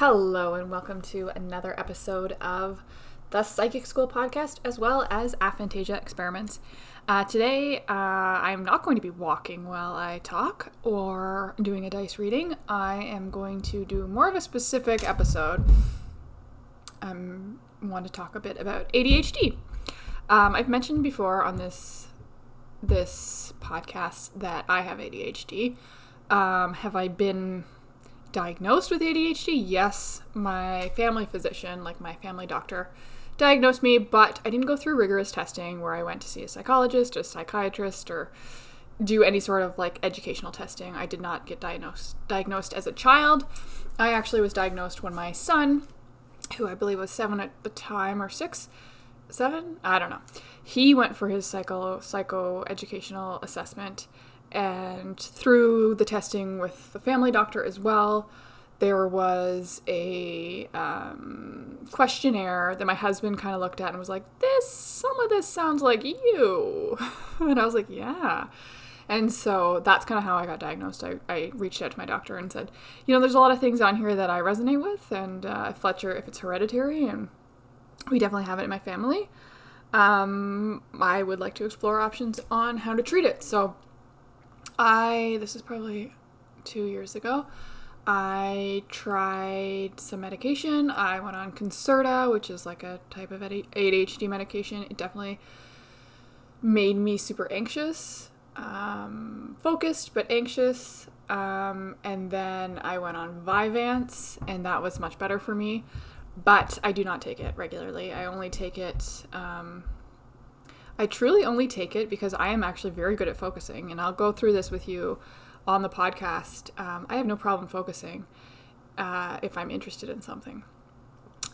Hello, and welcome to another episode of the Psychic School podcast, as well as Aphantasia Experiments. Uh, today, uh, I'm not going to be walking while I talk or doing a dice reading. I am going to do more of a specific episode. I um, want to talk a bit about ADHD. Um, I've mentioned before on this this podcast that I have ADHD. Um, have I been diagnosed with ADHD? Yes, my family physician, like my family doctor, diagnosed me, but I didn't go through rigorous testing where I went to see a psychologist, a psychiatrist, or do any sort of like educational testing. I did not get diagnosed diagnosed as a child. I actually was diagnosed when my son, who I believe was seven at the time or six, seven, I don't know. He went for his psycho psycho educational assessment, and through the testing with the family doctor as well, there was a um, questionnaire that my husband kind of looked at and was like, "This, some of this sounds like you," and I was like, "Yeah." And so that's kind of how I got diagnosed. I, I reached out to my doctor and said, you know, there's a lot of things on here that I resonate with, and uh, Fletcher, if it's hereditary, and we definitely have it in my family, um, I would like to explore options on how to treat it. So I, this is probably two years ago. I tried some medication. I went on Concerta, which is like a type of ADHD medication. It definitely made me super anxious, um, focused but anxious. Um, and then I went on Vyvanse, and that was much better for me. But I do not take it regularly. I only take it. Um, I truly only take it because I am actually very good at focusing, and I'll go through this with you on the podcast, um, I have no problem focusing uh, if I'm interested in something.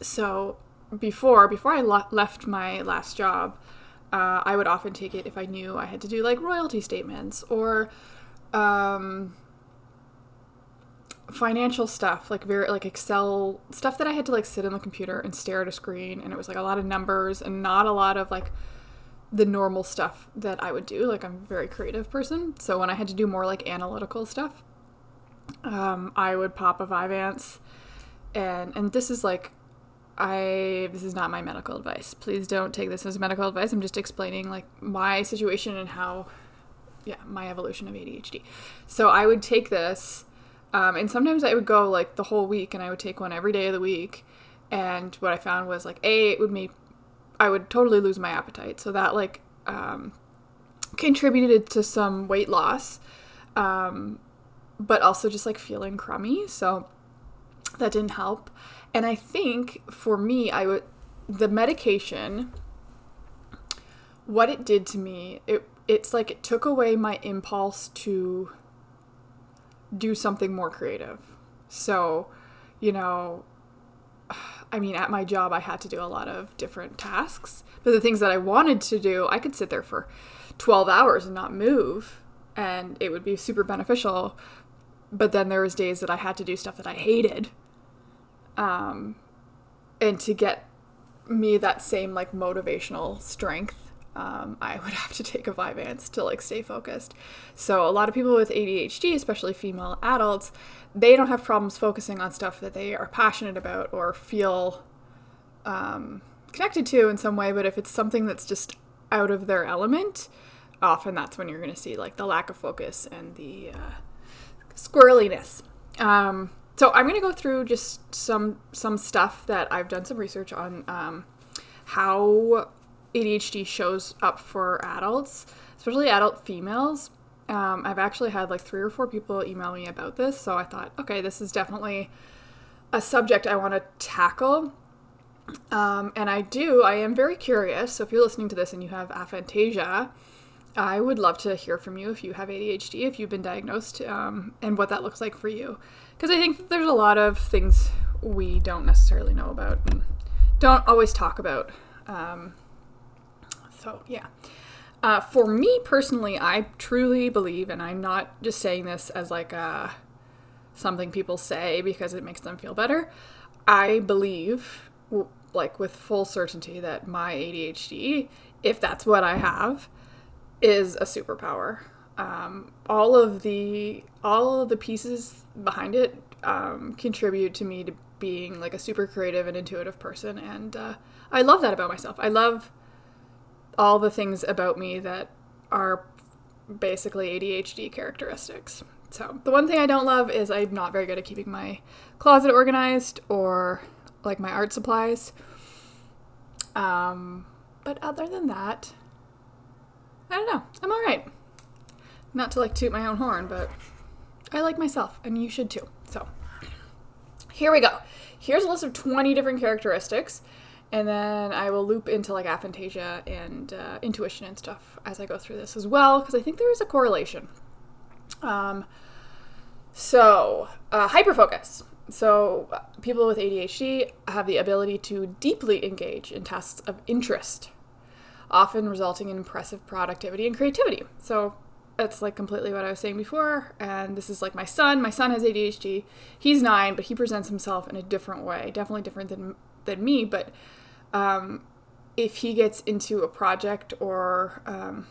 So before before I lo- left my last job, uh, I would often take it if I knew I had to do like royalty statements or um, financial stuff, like very like Excel stuff that I had to like sit in the computer and stare at a screen, and it was like a lot of numbers and not a lot of like the normal stuff that I would do. Like I'm a very creative person, so when I had to do more like analytical stuff, um, I would pop a Vyvanse, and and this is like, I this is not my medical advice. Please don't take this as medical advice. I'm just explaining like my situation and how, yeah, my evolution of ADHD. So I would take this, um, and sometimes I would go like the whole week, and I would take one every day of the week. And what I found was like, a it would make I would totally lose my appetite. So that like um, contributed to some weight loss, um, but also just like feeling crummy. So that didn't help. And I think for me, I would the medication. What it did to me, it it's like it took away my impulse to do something more creative. So, you know, I mean, at my job, I had to do a lot of different tasks. But the things that I wanted to do, I could sit there for 12 hours and not move, and it would be super beneficial. But then there was days that I had to do stuff that I hated. Um, and to get me that same like motivational strength um, I would have to take a Vyvanse to like stay focused. So a lot of people with ADHD, especially female adults, they don't have problems focusing on stuff that they are passionate about or feel um, connected to in some way. But if it's something that's just out of their element, often that's when you're going to see like the lack of focus and the uh, squirreliness. Um, so I'm going to go through just some some stuff that I've done some research on um, how ADHD shows up for adults, especially adult females. Um, I've actually had like three or four people email me about this, so I thought, okay, this is definitely a subject I want to tackle. Um, and I do, I am very curious. So if you're listening to this and you have aphantasia, I would love to hear from you if you have ADHD, if you've been diagnosed, um, and what that looks like for you. Because I think there's a lot of things we don't necessarily know about and don't always talk about. Um, so, yeah. Uh, for me personally, I truly believe, and I'm not just saying this as like a, uh, something people say because it makes them feel better. I believe, like with full certainty, that my ADHD, if that's what I have, is a superpower. Um, all of the all of the pieces behind it um, contribute to me to being like a super creative and intuitive person. And uh, I love that about myself. I love all the things about me that are basically ADHD characteristics. So, the one thing I don't love is I'm not very good at keeping my closet organized or like my art supplies. Um, but other than that, I don't know. I'm all right. Not to like toot my own horn, but I like myself, and you should too. So, here we go. Here's a list of 20 different characteristics, and then I will loop into like aphantasia and uh, intuition and stuff as I go through this as well, because I think there is a correlation. Um, so, uh, hyperfocus. So, people with ADHD have the ability to deeply engage in tasks of interest, often resulting in impressive productivity and creativity. So, that's like completely what I was saying before. And this is like my son. My son has ADHD. He's nine, but he presents himself in a different way, definitely different than than me. But um, if he gets into a project or um,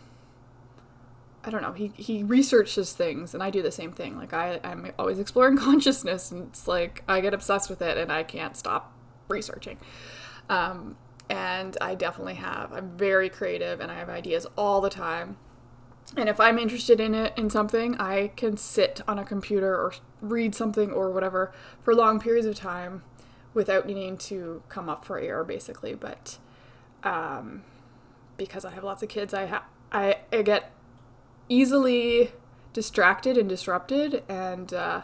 I don't know. He he researches things, and I do the same thing. Like I I'm always exploring consciousness, and it's like I get obsessed with it, and I can't stop researching. Um, and I definitely have. I'm very creative, and I have ideas all the time. And if I'm interested in it in something, I can sit on a computer or read something or whatever for long periods of time without needing to come up for air, basically. But um, because I have lots of kids, I have I, I get easily distracted and disrupted and uh,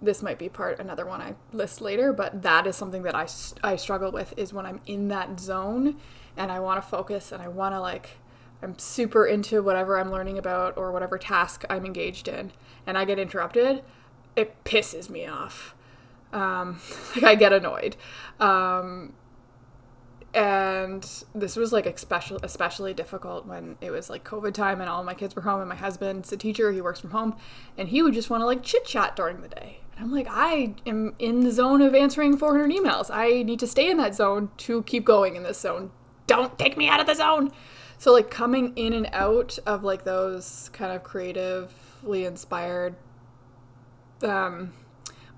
this might be part another one i list later but that is something that i, I struggle with is when i'm in that zone and i want to focus and i want to like i'm super into whatever i'm learning about or whatever task i'm engaged in and i get interrupted it pisses me off um, like i get annoyed. Um, and this was like especially especially difficult when it was like covid time and all my kids were home and my husband's a teacher he works from home and he would just want to like chit chat during the day. And i'm like i am in the zone of answering 400 emails. I need to stay in that zone to keep going in this zone. Don't take me out of the zone. So like coming in and out of like those kind of creatively inspired um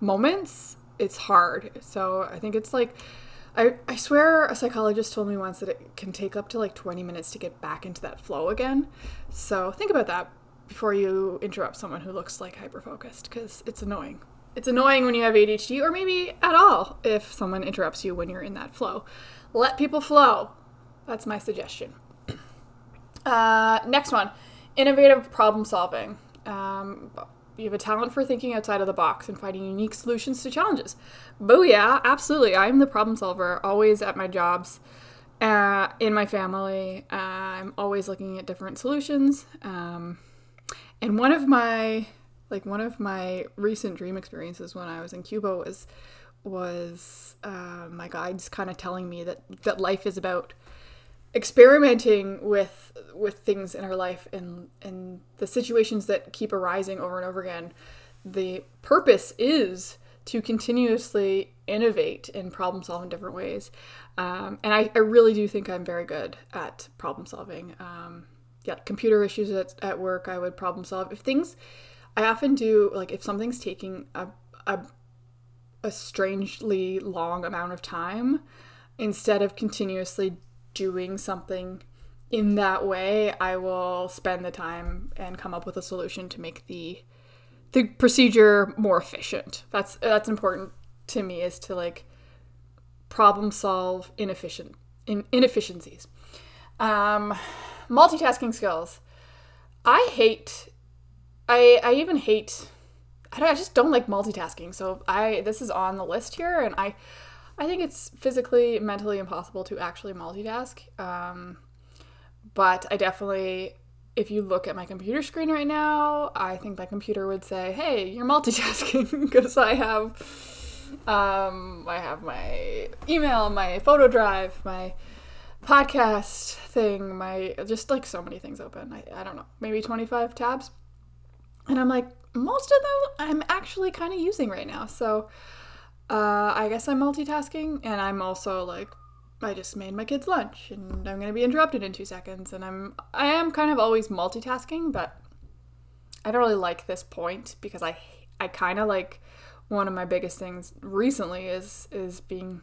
moments it's hard so i think it's like I, I swear a psychologist told me once that it can take up to like 20 minutes to get back into that flow again. So think about that before you interrupt someone who looks like hyper focused because it's annoying. It's annoying when you have ADHD or maybe at all if someone interrupts you when you're in that flow. Let people flow. That's my suggestion. Uh, next one innovative problem solving. Um, you have a talent for thinking outside of the box and finding unique solutions to challenges. Booyah, absolutely. I'm the problem solver, always at my jobs, uh, in my family. Uh, I'm always looking at different solutions. Um, and one of my, like one of my recent dream experiences when I was in Cuba was, was uh, my guides kind of telling me that that life is about experimenting with with things in our life and and the situations that keep arising over and over again the purpose is to continuously innovate and problem solve in different ways. Um, and I, I really do think i'm very good at problem solving. Um, yeah computer issues at, at work i would problem solve. If things i often do like if something's taking a, a, a strangely long amount of time instead of continuously doing something in that way, I will spend the time and come up with a solution to make the the procedure more efficient. That's that's important to me is to like problem solve inefficient in, inefficiencies. Um, multitasking skills. I hate. I I even hate. I, don't, I just don't like multitasking. So I this is on the list here, and I I think it's physically, mentally impossible to actually multitask. Um, but I definitely, if you look at my computer screen right now, I think my computer would say, "Hey, you're multitasking," because I have, um, I have my email, my photo drive, my podcast thing, my just like so many things open. I, I don't know, maybe 25 tabs. And I'm like, most of them I'm actually kind of using right now. So uh, I guess I'm multitasking, and I'm also like, I just made my kids lunch, and I'm gonna be interrupted in two seconds, and I'm I am kind of always multitasking, but I don't really like this point because I I kind of like one of my biggest things recently is is being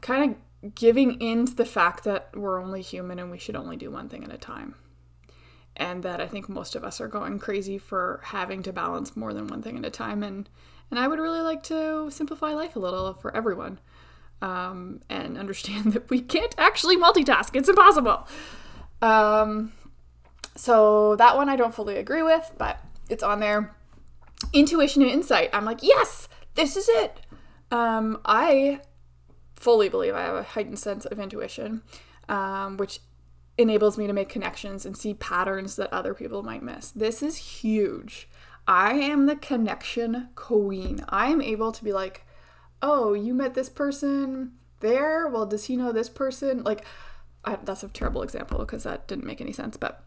kind of giving in to the fact that we're only human and we should only do one thing at a time. And that I think most of us are going crazy for having to balance more than one thing at a time. And, and I would really like to simplify life a little for everyone um, and understand that we can't actually multitask. It's impossible. Um, so that one I don't fully agree with, but it's on there. Intuition and insight. I'm like, yes, this is it. Um, I fully believe I have a heightened sense of intuition, um, which enables me to make connections and see patterns that other people might miss. This is huge. I am the connection queen. I am able to be like, oh, you met this person there? Well, does he know this person? Like, I, that's a terrible example because that didn't make any sense, but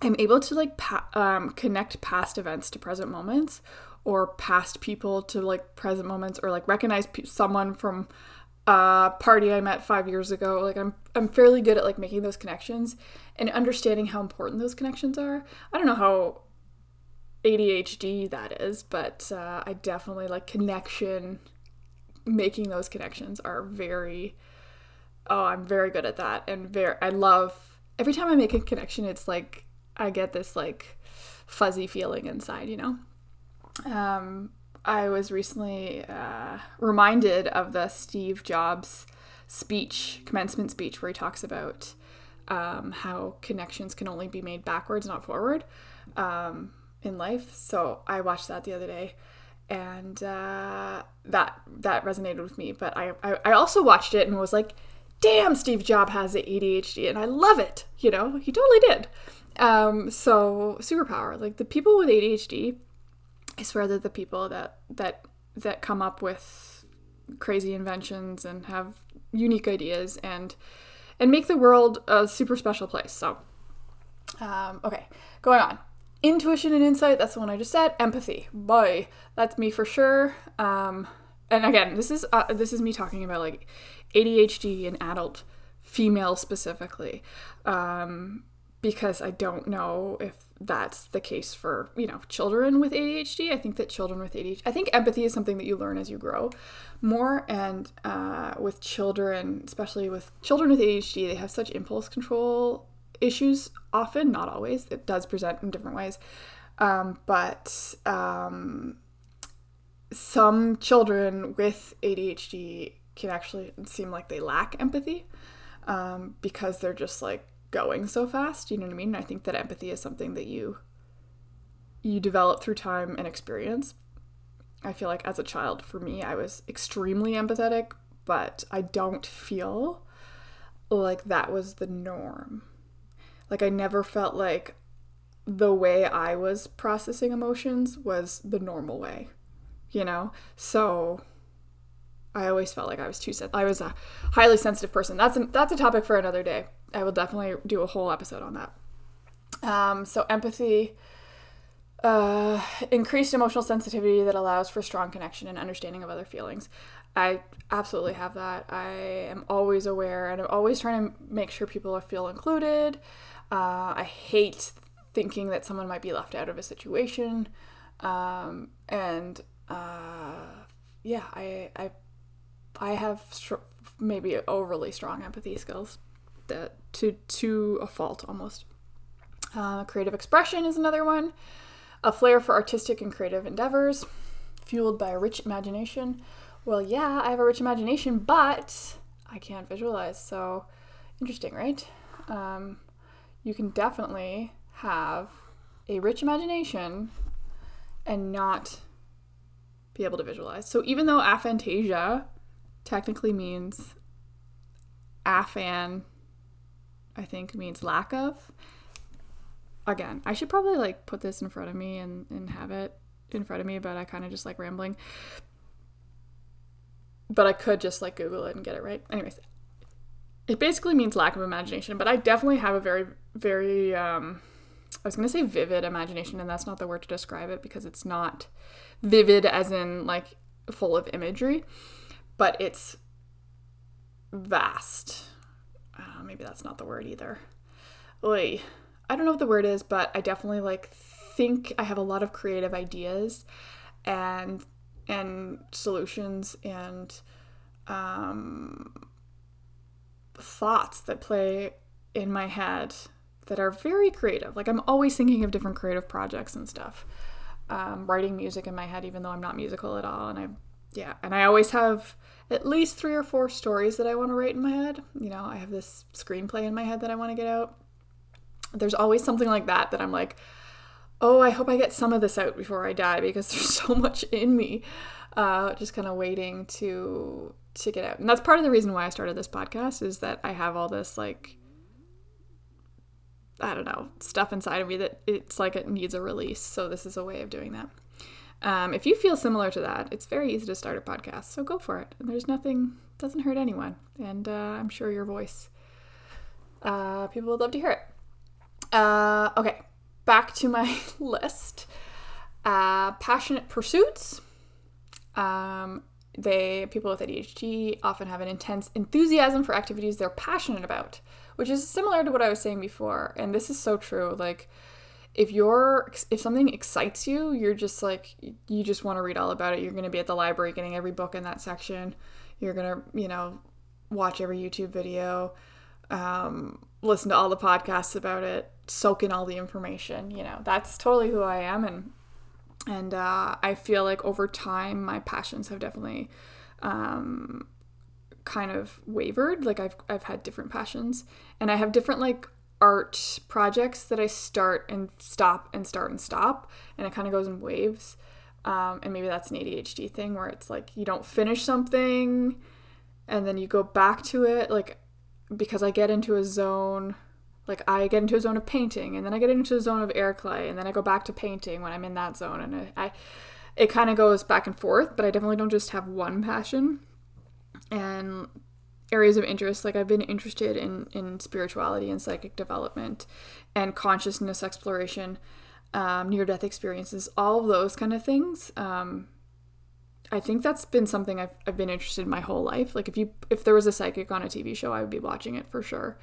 I'm able to like pa- um, connect past events to present moments or past people to like present moments or like recognize pe- someone from a party I met five years ago. Like I'm I'm fairly good at like making those connections and understanding how important those connections are. I don't know how ADHD that is, but uh, I definitely like connection. Making those connections are very. Oh, I'm very good at that, and very. I love every time I make a connection. It's like I get this like fuzzy feeling inside, you know. Um, I was recently uh, reminded of the Steve Jobs speech, commencement speech, where he talks about um, how connections can only be made backwards, not forward, um, in life. So I watched that the other day, and uh, that that resonated with me. But I, I I also watched it and was like, "Damn, Steve Jobs has ADHD, and I love it." You know, he totally did. Um, so superpower, like the people with ADHD I swear they're the people that that that come up with crazy inventions and have unique ideas and and make the world a super special place. So, um, okay, going on. Intuition and insight. That's the one I just said. Empathy. Boy, that's me for sure. Um, and again, this is uh, this is me talking about like ADHD in adult female specifically. Um, because I don't know if that's the case for, you know, children with ADHD. I think that children with ADHD, I think empathy is something that you learn as you grow more. And uh, with children, especially with children with ADHD, they have such impulse control issues often, not always. It does present in different ways. Um, but um, some children with ADHD can actually seem like they lack empathy um, because they're just like going so fast. You know what I mean? I think that empathy is something that you you develop through time and experience. I feel like as a child, for me, I was extremely empathetic, but I don't feel like that was the norm. Like I never felt like the way I was processing emotions was the normal way, you know? So I always felt like I was too sensitive. I was a highly sensitive person. That's a, that's a topic for another day. I will definitely do a whole episode on that. Um, so empathy, uh, increased emotional sensitivity that allows for strong connection and understanding of other feelings. I absolutely have that. I am always aware and I'm always trying to make sure people feel included. Uh, I hate thinking that someone might be left out of a situation. Um, and uh, yeah, I, I, I have str- maybe overly strong empathy skills that to to a fault almost. Uh, creative expression is another one. A flair for artistic and creative endeavors, fueled by a rich imagination. Well, yeah, I have a rich imagination, but I can't visualize. So interesting, right? Um, you can definitely have a rich imagination and not be able to visualize. So even though aphantasia technically means aphan I think means lack of. Again, I should probably like put this in front of me and, and have it in front of me, but I kind of just like rambling. But I could just like Google it and get it right. Anyways, it basically means lack of imagination, but I definitely have a very, very, um, I was going to say vivid imagination, and that's not the word to describe it because it's not vivid as in like full of imagery, but it's vast uh, maybe that's not the word either. Oy. I don't know what the word is, but I definitely like think I have a lot of creative ideas and and solutions and um, thoughts that play in my head that are very creative. Like I'm always thinking of different creative projects and stuff. Um, writing music in my head, even though I'm not musical at all. And I, yeah, and I always have at least three or four stories that I want to write in my head. You know, I have this screenplay in my head that I want to get out. There's always something like that that I'm like, oh, I hope I get some of this out before I die because there's so much in me, uh, just kind of waiting to to get out. And that's part of the reason why I started this podcast is that I have all this like I don't know, stuff inside of me that it's like it needs a release. So this is a way of doing that. Um, if you feel similar to that, it's very easy to start a podcast. So go for it. And there's nothing, doesn't hurt anyone. And uh, I'm sure your voice, uh, people would love to hear it. Uh, okay, back to my list. Uh, passionate pursuits. Um, they people with ADHD often have an intense enthusiasm for activities they're passionate about which is similar to what I was saying before. And this is so true. Like, if you're if something excites you, you're just like you just want to read all about it. You're going to be at the library getting every book in that section. You're going to, you know, watch every YouTube video, um, listen to all the podcasts about it, soak in all the information. You know, that's totally who I am, and and uh, I feel like over time my passions have definitely um, kind of wavered. Like I've I've had different passions and I have different like art projects that I start and stop and start and stop and it kind of goes in waves. Um, and maybe that's an ADHD thing where it's like you don't finish something and then you go back to it like because I get into a zone like I get into a zone of painting and then I get into a zone of air clay and then I go back to painting when I'm in that zone and I, I it kind of goes back and forth, but I definitely don't just have one passion and areas of interest like i've been interested in in spirituality and psychic development and consciousness exploration um, near death experiences all of those kind of things. Um, i think that's been something I've, I've been interested in my whole life. Like if you if there was a psychic on a tv show i would be watching it for sure.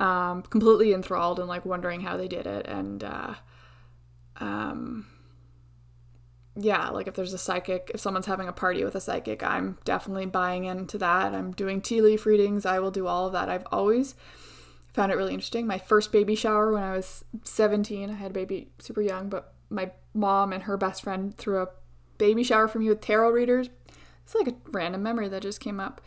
Um, completely enthralled and like wondering how they did it and uh, um, yeah, like if there's a psychic, if someone's having a party with a psychic, I'm definitely buying into that. I'm doing tea leaf readings. I will do all of that. I've always found it really interesting. My first baby shower when I was 17, I had a baby super young, but my mom and her best friend threw a baby shower for me with tarot readers. It's like a random memory that just came up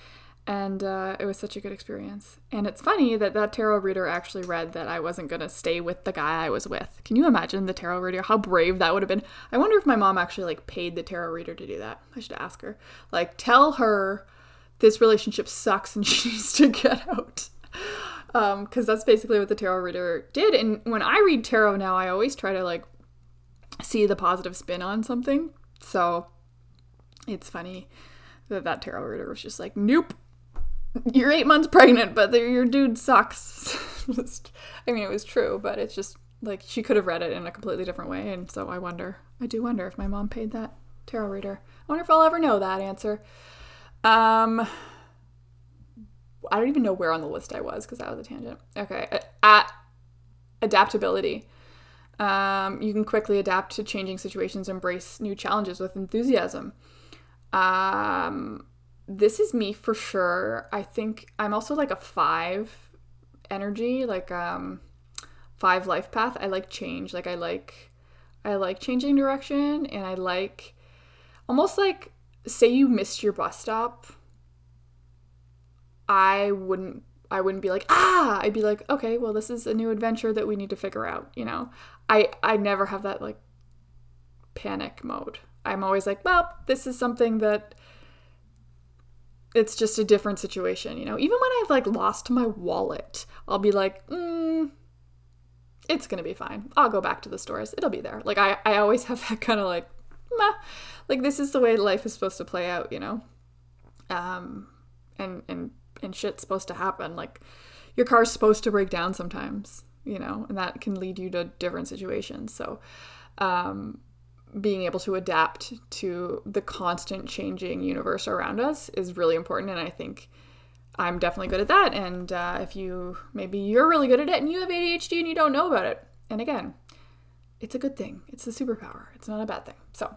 and uh, it was such a good experience. And it's funny that that tarot reader actually read that I wasn't gonna stay with the guy I was with. Can you imagine the tarot reader? How brave that would have been. I wonder if my mom actually like paid the tarot reader to do that. I should ask her. Like, tell her this relationship sucks and she needs to get out. Um, because that's basically what the tarot reader did. And when I read tarot now, I always try to like see the positive spin on something. So it's funny that that tarot reader was just like, nope, you're eight months pregnant, but your dude sucks. just, I mean, it was true, but it's just like she could have read it in a completely different way. And so I wonder, I do wonder if my mom paid that tarot reader. I wonder if I'll ever know that answer. Um, I don't even know where on the list I was because that was a tangent. Okay, at adaptability. Um, you can quickly adapt to changing situations, embrace new challenges with enthusiasm. Um, this is me for sure. I think I'm also like a five energy, like um five life path. I like change. Like I like I like changing direction and I like almost like say you missed your bus stop. I wouldn't I wouldn't be like, ah, I'd be like, okay, well this is a new adventure that we need to figure out, you know. I I never have that like panic mode. I'm always like, well, this is something that it's just a different situation, you know. Even when I've like lost my wallet, I'll be like, mm, it's gonna be fine. I'll go back to the stores. It'll be there. Like I, I always have that kind of like, meh. like this is the way life is supposed to play out, you know. Um, and and and shit's supposed to happen. Like your car's supposed to break down sometimes, you know, and that can lead you to different situations. So, um, being able to adapt to the constant changing universe around us is really important and i think i'm definitely good at that and uh, if you maybe you're really good at it and you have adhd and you don't know about it and again it's a good thing it's a superpower it's not a bad thing so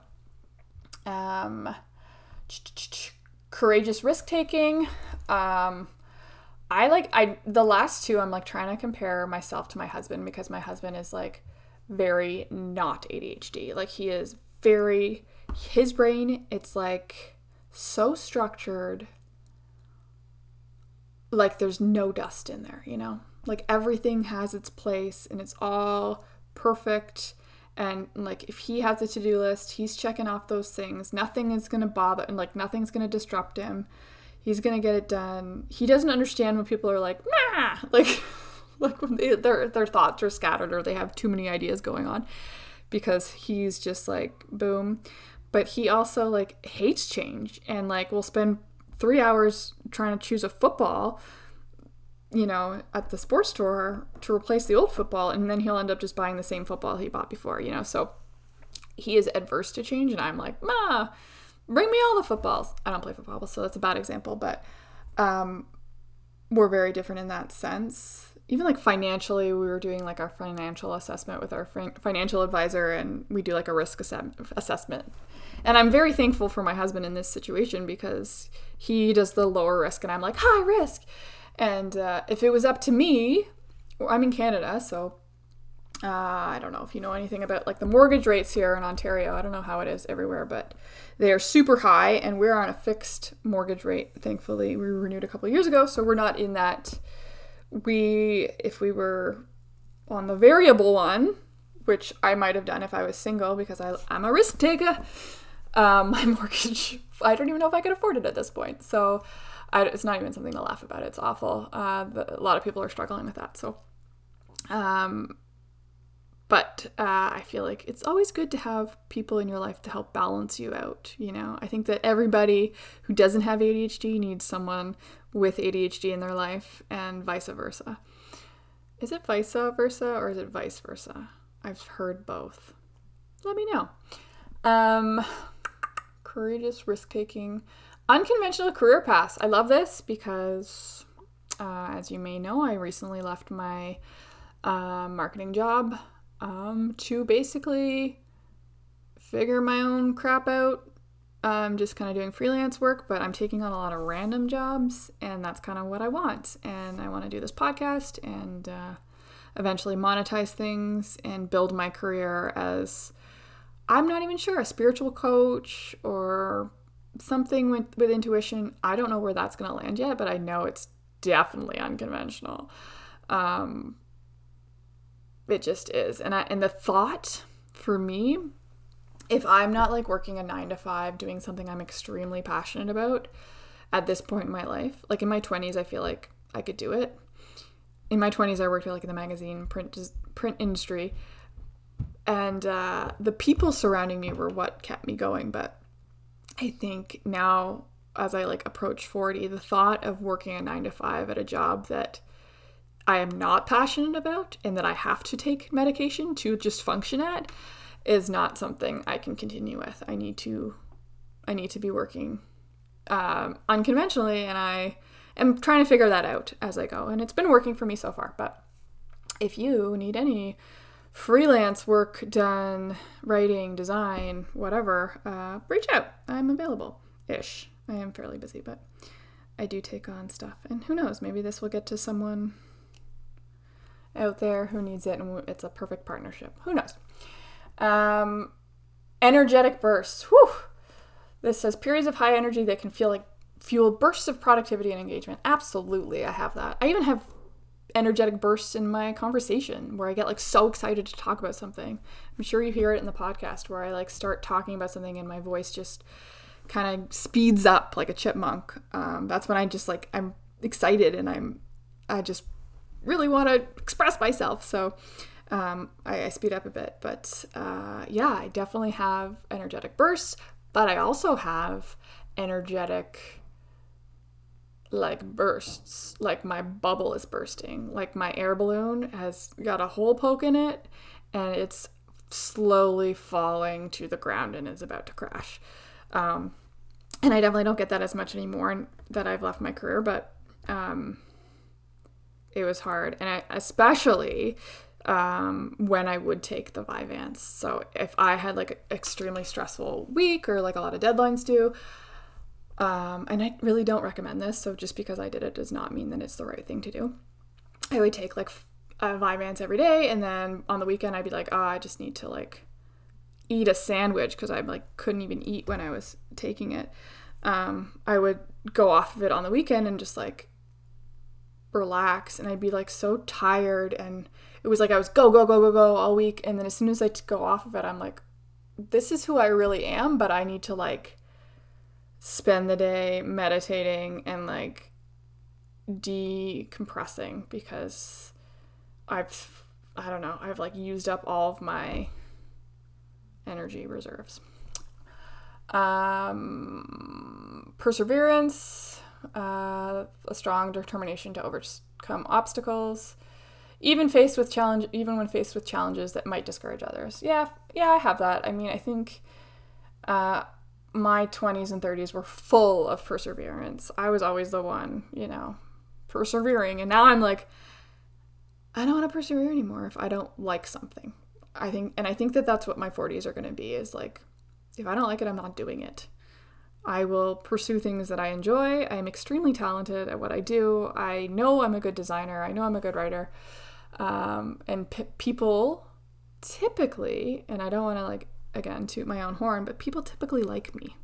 um courageous risk taking. Um, I like I the last two I'm like trying to compare myself to my husband because my husband is like very not ADHD. Like he is very his brain it's like so structured like there's no dust in there, you know? Like everything has its place and it's all perfect and like if he has a to-do list, he's checking off those things. Nothing is going to bother and like nothing's going to disrupt him He's gonna get it done. He doesn't understand when people are like, nah, like, like when they, their their thoughts are scattered or they have too many ideas going on, because he's just like boom. But he also like hates change and like will spend three hours trying to choose a football, you know, at the sports store to replace the old football, and then he'll end up just buying the same football he bought before, you know. So he is adverse to change, and I'm like, ma bring me all the footballs. I don't play football, so that's a bad example, but um, we're very different in that sense. Even like financially, we were doing like our financial assessment with our financial advisor, and we do like a risk ass- assessment. And I'm very thankful for my husband in this situation because he does the lower risk, and I'm like high risk. And uh, if it was up to me, I'm in Canada, so uh, I don't know if you know anything about like the mortgage rates here in Ontario. I don't know how it is everywhere, but they are super high, and we're on a fixed mortgage rate. Thankfully, we renewed a couple years ago, so we're not in that. We, if we were on the variable one, which I might have done if I was single because I, I'm a risk taker, um, my mortgage, I don't even know if I could afford it at this point. So I, it's not even something to laugh about. It's awful. Uh, the, a lot of people are struggling with that. So, um, but uh, I feel like it's always good to have people in your life to help balance you out. You know, I think that everybody who doesn't have ADHD needs someone with ADHD in their life, and vice versa. Is it vice versa or is it vice versa? I've heard both. Let me know. Um, courageous risk taking, unconventional career paths. I love this because, uh, as you may know, I recently left my uh, marketing job um, to basically figure my own crap out. I'm just kind of doing freelance work, but I'm taking on a lot of random jobs, and that's kind of what I want. And I want to do this podcast and uh, eventually monetize things and build my career as I'm not even sure a spiritual coach or something with, with intuition. I don't know where that's going to land yet, but I know it's definitely unconventional. Um, it just is. And I and the thought for me, if I'm not like working a 9 to 5 doing something I'm extremely passionate about at this point in my life, like in my 20s I feel like I could do it. In my 20s I worked like in the magazine print print industry and uh, the people surrounding me were what kept me going, but I think now as I like approach 40, the thought of working a 9 to 5 at a job that I am not passionate about and that I have to take medication to just function at is not something I can continue with. I need to I need to be working um, unconventionally and I am trying to figure that out as I go and it's been working for me so far. But if you need any freelance work done, writing, design, whatever, uh, reach out. I'm available ish. I am fairly busy, but I do take on stuff. And who knows, maybe this will get to someone out there who needs it, and it's a perfect partnership. Who knows? Um, energetic bursts. Whew. This says periods of high energy that can feel like fuel bursts of productivity and engagement. Absolutely, I have that. I even have energetic bursts in my conversation where I get like so excited to talk about something. I'm sure you hear it in the podcast where I like start talking about something and my voice just kind of speeds up like a chipmunk. Um, that's when I just like I'm excited and I'm I just really want to express myself. So um, I, I, speed up a bit. But uh, yeah, I definitely have energetic bursts, but I also have energetic like bursts. Like my bubble is bursting. Like my air balloon has got a hole poke in it and it's slowly falling to the ground and is about to crash. Um, and i definitely don't get that as much anymore that i've left my career but um, it was hard, and I, especially um, when I would take the Vyvanse. So if I had like an extremely stressful week or like a lot of deadlines due, Um, and I really don't recommend this. So just because I did it does not mean that it's the right thing to do. I would take like a Vyvanse every day, and then on the weekend I'd be like, oh, I just need to like eat a sandwich because I like couldn't even eat when I was taking it. Um, I would go off of it on the weekend and just like relax, and I'd be like so tired, and it was like I was go go go go go all week, and then as soon as I go off of it, I'm like, this is who I really am, but I need to like spend the day meditating and like decompressing because I've I don't know, I've like used up all of my energy reserves. Um, perseverance, uh, a strong determination to overcome obstacles, even faced with challenge, even when faced with challenges that might discourage others. Yeah, yeah, I have that. I mean, I think uh, my 20s and 30s were full of perseverance. I was always the one, you know, persevering. And now I'm like, I don't want to persevere anymore if I don't like something. I think, and I think that that's what my 40s are going to be is like, if I don't like it, I'm not doing it. I will pursue things that I enjoy. I am extremely talented at what I do. I know I'm a good designer. I know I'm a good writer. Um, and p- people typically, and I don't want to like again toot my own horn, but people typically like me.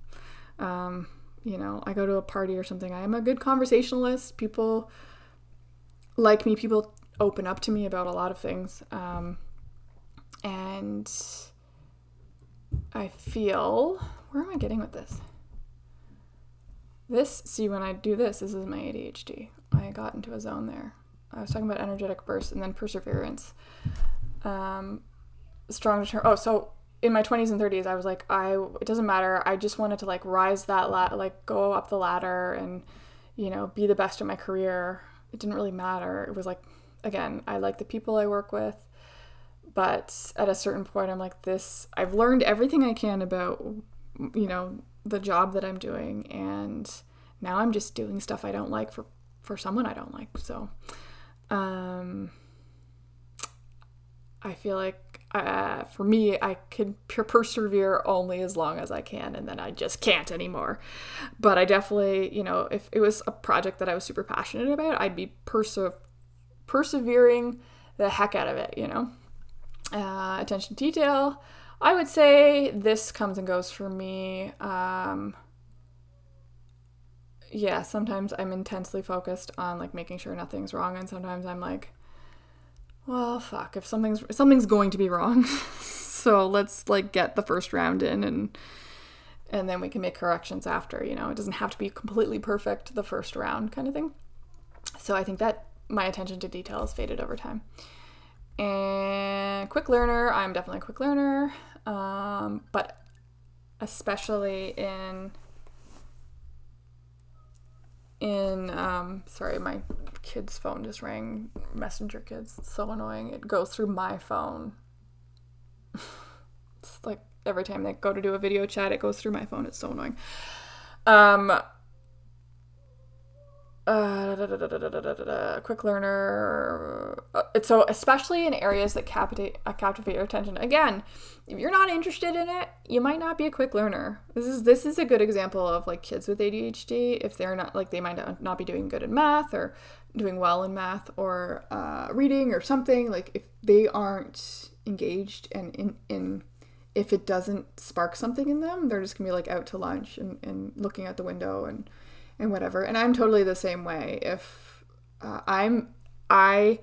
Um, you know, I go to a party or something. I am a good conversationalist. People like me. People open up to me about a lot of things. Um, and I feel, where am I getting with this? This, see, when I do this, this is my ADHD. I got into a zone there. I was talking about energetic bursts and then perseverance. Um, strong deter- oh so in my 20s and 30s i was like i it doesn't matter. I just wanted to like rise that la- like go up the ladder and you know be the best in my career. It didn't really matter. It was like again i like the people i work with but at a certain point i'm like this i've learned everything i can about you know the job that i'm doing and now i'm just doing stuff i don't like for for someone i don't like so um i feel like uh, for me, I can persevere only as long as I can, and then I just can't anymore. But I definitely, you know, if it was a project that I was super passionate about, I'd be perse- persevering the heck out of it, you know. Uh, attention detail. I would say this comes and goes for me. Um, yeah, sometimes I'm intensely focused on like making sure nothing's wrong, and sometimes I'm like, well, fuck, if something's something's going to be wrong. so let's like get the first round in and and then we can make corrections after, you know. It doesn't have to be completely perfect the first round kind of thing. So I think that my attention to detail has faded over time. And quick learner, I'm definitely a quick learner. Um, but especially in in um sorry my kid's phone just rang. Messenger kids. It's so annoying. It goes through my phone. It's like every time they go to do a video chat it goes through my phone. It's so annoying. Um uh, quick learner. Uh, so especially in areas that captivate uh, captivate your attention. Again, if you're not interested in it, you might not be a quick learner. This is this is a good example of like kids with ADHD. If they're not like they might not be doing good in math or doing well in math or uh, reading or something. Like if they aren't engaged and in in if it doesn't spark something in them, they're just gonna be like out to lunch and, and looking out the window and and whatever. And I'm totally the same way. If uh, I'm, I,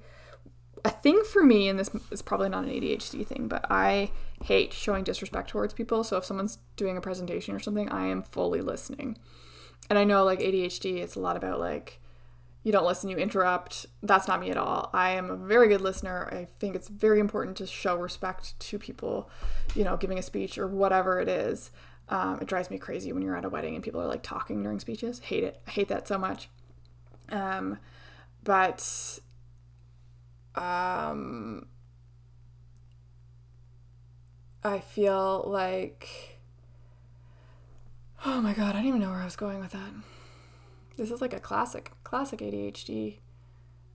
a thing for me, and this is probably not an ADHD thing, but I hate showing disrespect towards people. So if someone's doing a presentation or something, I am fully listening. And I know like ADHD, it's a lot about like, you don't listen, you interrupt. That's not me at all. I am a very good listener. I think it's very important to show respect to people, you know, giving a speech or whatever it is. Um, it drives me crazy when you're at a wedding and people are like talking during speeches. Hate it. I hate that so much. Um, but um, I feel like oh my god, I didn't even know where I was going with that. This is like a classic, classic ADHD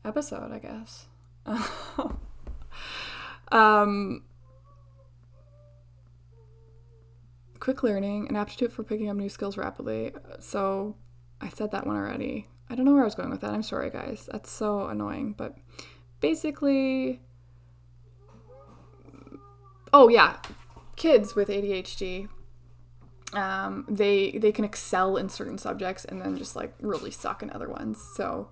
episode, I guess. um, quick learning, an aptitude for picking up new skills rapidly. So I said that one already. I don't know where I was going with that. I'm sorry, guys. That's so annoying. But basically, oh yeah, kids with ADHD, um, they they can excel in certain subjects and then just like really suck in other ones. So,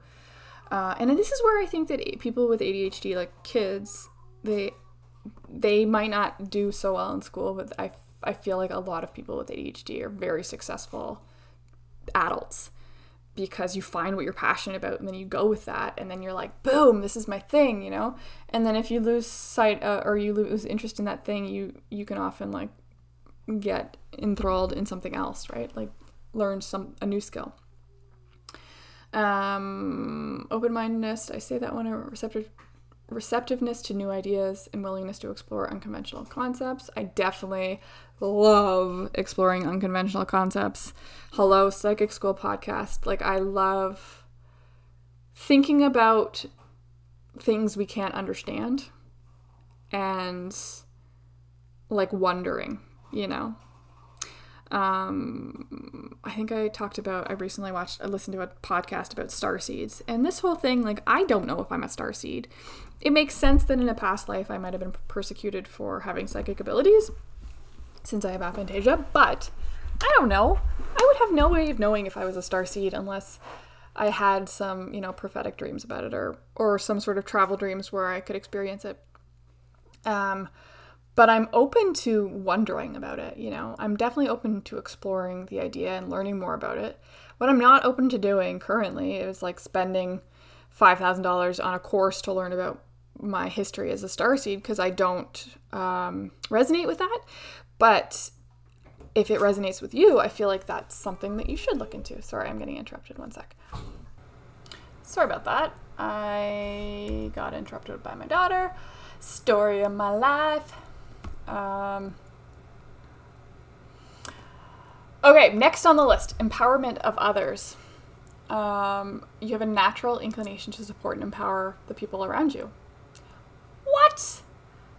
uh, and this is where I think that people with ADHD, like kids, they they might not do so well in school, but I I feel like a lot of people with ADHD are very successful adults because you find what you're passionate about and then you go with that and then you're like boom this is my thing you know? And then if you lose sight uh, or you lose interest in that thing you you can often like get enthralled in something else right? Like learn some a new skill. Um open-mindedness i say that one? Receptive receptiveness to new ideas and willingness to explore unconventional concepts. I definitely love exploring unconventional concepts. Hello, Psychic School podcast. Like, I love thinking about things we can't understand and like wondering, you know? Um, I think I talked about, I recently watched, I listened to a podcast about star seeds. And this whole thing, like, I don't know if I'm a star seed. It makes sense that in a past life I might have been persecuted for having psychic abilities since I have aphantasia, but I don't know. I would have no way of knowing if I was a star seed unless I had some, you know, prophetic dreams about it or or some sort of travel dreams where I could experience it. Um, but I'm open to wondering about it, you know. I'm definitely open to exploring the idea and learning more about it. What I'm not open to doing currently is like spending $5,000 on a course to learn about my history as a starseed because I don't um, resonate with that. But if it resonates with you, I feel like that's something that you should look into. Sorry, I'm getting interrupted. One sec. Sorry about that. I got interrupted by my daughter. Story of my life. Um, okay, next on the list empowerment of others. Um, you have a natural inclination to support and empower the people around you. What?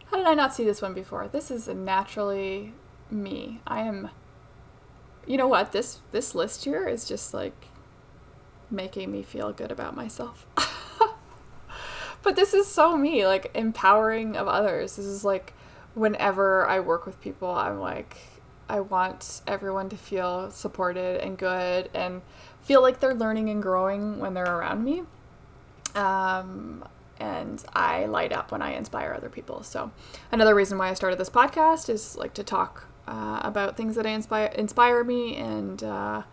How did I not see this one before? This is naturally me. I am. You know what? This this list here is just like making me feel good about myself. but this is so me, like empowering of others. This is like whenever I work with people, I'm like, I want everyone to feel supported and good and feel like they're learning and growing when they're around me. Um, and I light up when I inspire other people. So, another reason why I started this podcast is like to talk uh, about things that inspire inspire me and uh,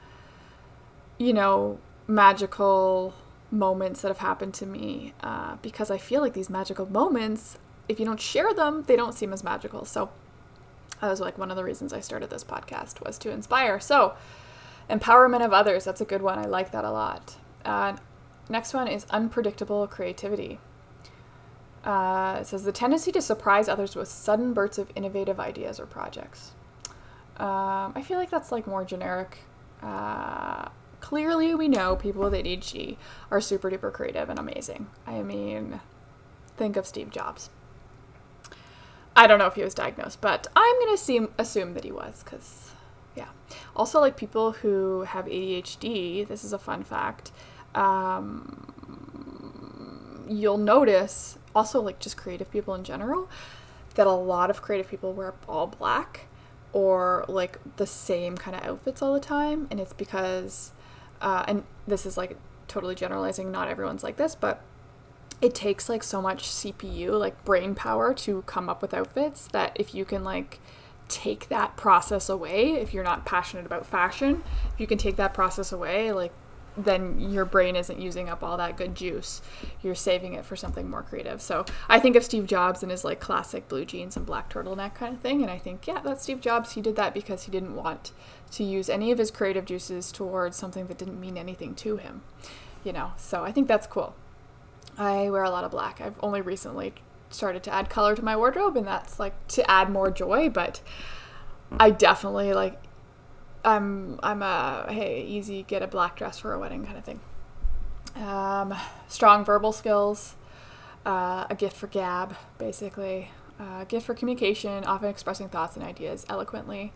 you know magical moments that have happened to me uh, because I feel like these magical moments if you don't share them, they don't seem as magical. So that was like one of the reasons I started this podcast was to inspire. So empowerment of others, that's a good one. I like that a lot. Uh, next one is unpredictable creativity. Uh, it says the tendency to surprise others with sudden bursts of innovative ideas or projects. Um, I feel like that's like more generic. Uh, clearly, we know people with ADHD are super duper creative and amazing. I mean, think of Steve Jobs. I don't know if he was diagnosed, but I'm gonna assume assume that he was, because yeah. Also, like people who have ADHD, this is a fun fact. Um, you'll notice also like just creative people in general that a lot of creative people wear all black or like the same kind of outfits all the time, and it's because, uh, and this is like totally generalizing. Not everyone's like this, but it takes like so much CPU, like brain power to come up with outfits that if you can like take that process away, if you're not passionate about fashion, if you can take that process away, like then your brain isn't using up all that good juice. You're saving it for something more creative. So I think of Steve Jobs and his like classic blue jeans and black turtleneck kind of thing. And I think, yeah, that's Steve Jobs. He did that because he didn't want to use any of his creative juices towards something that didn't mean anything to him. You know, so I think that's cool. I wear a lot of black. I've only recently started to add color to my wardrobe, and that's like to add more joy. But I definitely like. I'm I'm a hey easy get a black dress for a wedding kind of thing. Um, strong verbal skills, uh, a gift for gab, basically, uh, gift for communication, often expressing thoughts and ideas eloquently.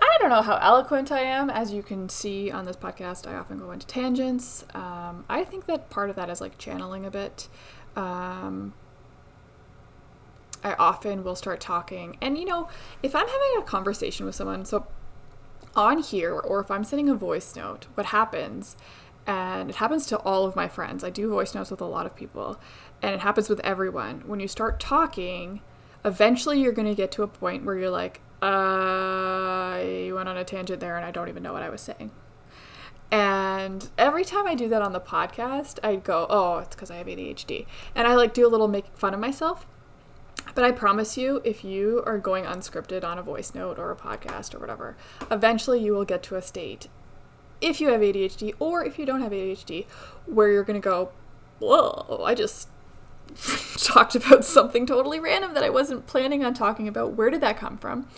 I don't know how eloquent I am. As you can see on this podcast, I often go into tangents. Um, I think that part of that is like channeling a bit. Um, I often will start talking, and you know, if I'm having a conversation with someone, so on here, or if I'm sending a voice note, what happens, and it happens to all of my friends, I do voice notes with a lot of people, and it happens with everyone. When you start talking, eventually you're going to get to a point where you're like, I went on a tangent there and I don't even know what I was saying. And every time I do that on the podcast, I go, oh, it's because I have ADHD. And I like do a little make fun of myself. But I promise you, if you are going unscripted on a voice note or a podcast or whatever, eventually you will get to a state, if you have ADHD or if you don't have ADHD, where you're going to go, whoa, I just talked about something totally random that I wasn't planning on talking about. Where did that come from?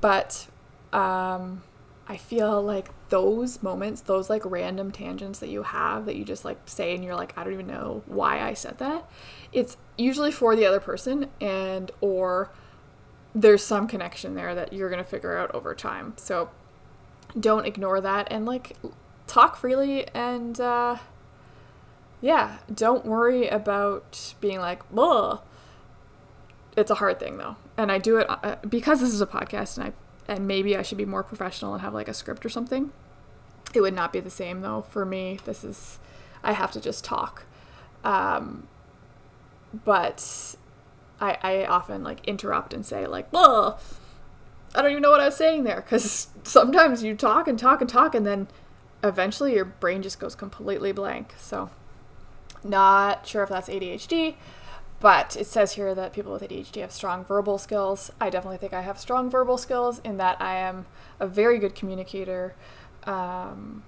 But um, I feel like those moments, those like random tangents that you have that you just like say and you're like, I don't even know why I said that. It's usually for the other person and or there's some connection there that you're going to figure out over time. So don't ignore that and like talk freely and uh yeah, don't worry about being like, "Ugh." It's a hard thing though, and I do it uh, because this is a podcast, and I and maybe I should be more professional and have like a script or something. It would not be the same though for me. This is, I have to just talk, um, but I I often like interrupt and say like, "Ugh." I don't even know what I was saying there because sometimes you talk and talk and talk, and then eventually your brain just goes completely blank. So not sure if that's ADHD, but it says here that people with ADHD have strong verbal skills. I definitely think I have strong verbal skills in that I am a very good communicator. Um,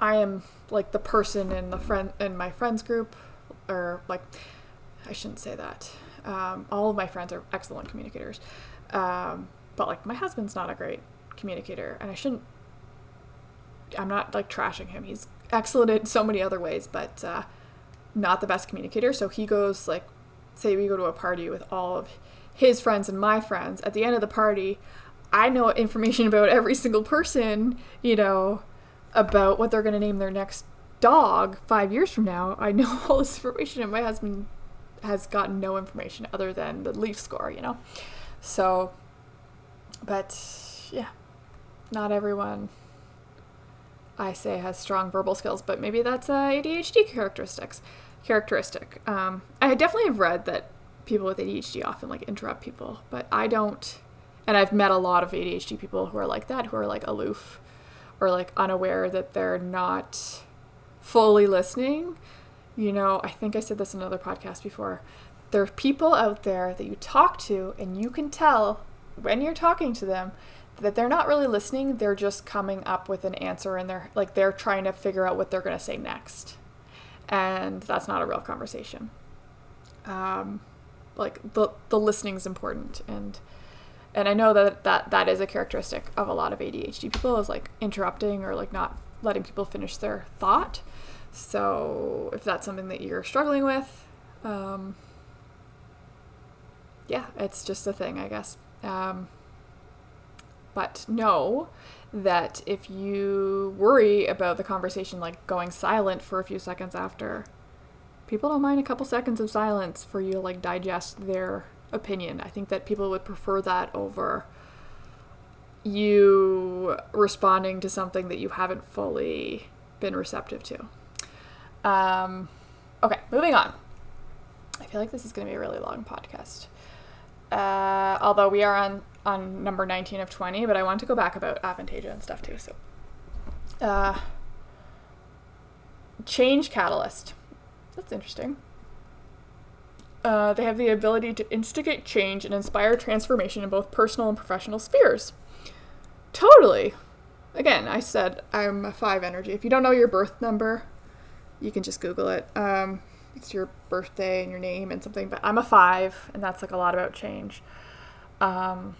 I am like the person in the friend in my friends group, or like I shouldn't say that. Um, all of my friends are excellent communicators, um, but like my husband's not a great communicator, and I shouldn't. I'm not like trashing him. He's excellent in so many other ways, but uh, not the best communicator. So he goes like, say we go to a party with all of his friends and my friends. At the end of the party, I know information about every single person, you know, about what they're going to name their next dog five years from now. I know all this information, and my husband has gotten no information other than the Leafs score, you know? So, but yeah, not everyone I say has strong verbal skills, but maybe that's uh, ADHD characteristics characteristic. Um, I definitely have read that people with ADHD often like interrupt people, but I don't. And I've met a lot of ADHD people who are like that, who are like aloof or like unaware that they're not fully listening. You know, I think I said this in another podcast before. There are people out there that you talk to, and you can tell when you're talking to them that they're not really listening. They're just coming up with an answer, and they're like they're trying to figure out what they're going to say next and that's not a real conversation. Um, like the the listening is important, and and I know that that that is a characteristic of a lot of ADHD people is like interrupting or like not letting people finish their thought. So if that's something that you're struggling with, um, yeah, it's just a thing, I guess. Um, but know that if you worry about the conversation like going silent for a few seconds after, people don't mind a couple seconds of silence for you to like digest their opinion. I think that people would prefer that over you responding to something that you haven't fully been receptive to. Um, okay, moving on. I feel like this is going to be a really long podcast. Uh, although we are on on number 19 of 20, but I want to go back about aphantasia and stuff too. So, uh, change catalyst. That's interesting. Uh, they have the ability to instigate change and inspire transformation in both personal and professional spheres. Totally. Again, I said I'm a five energy. If you don't know your birth number, you can just Google it. Um, it's your birthday and your name and something, but I'm a five, and that's like a lot about change. Um,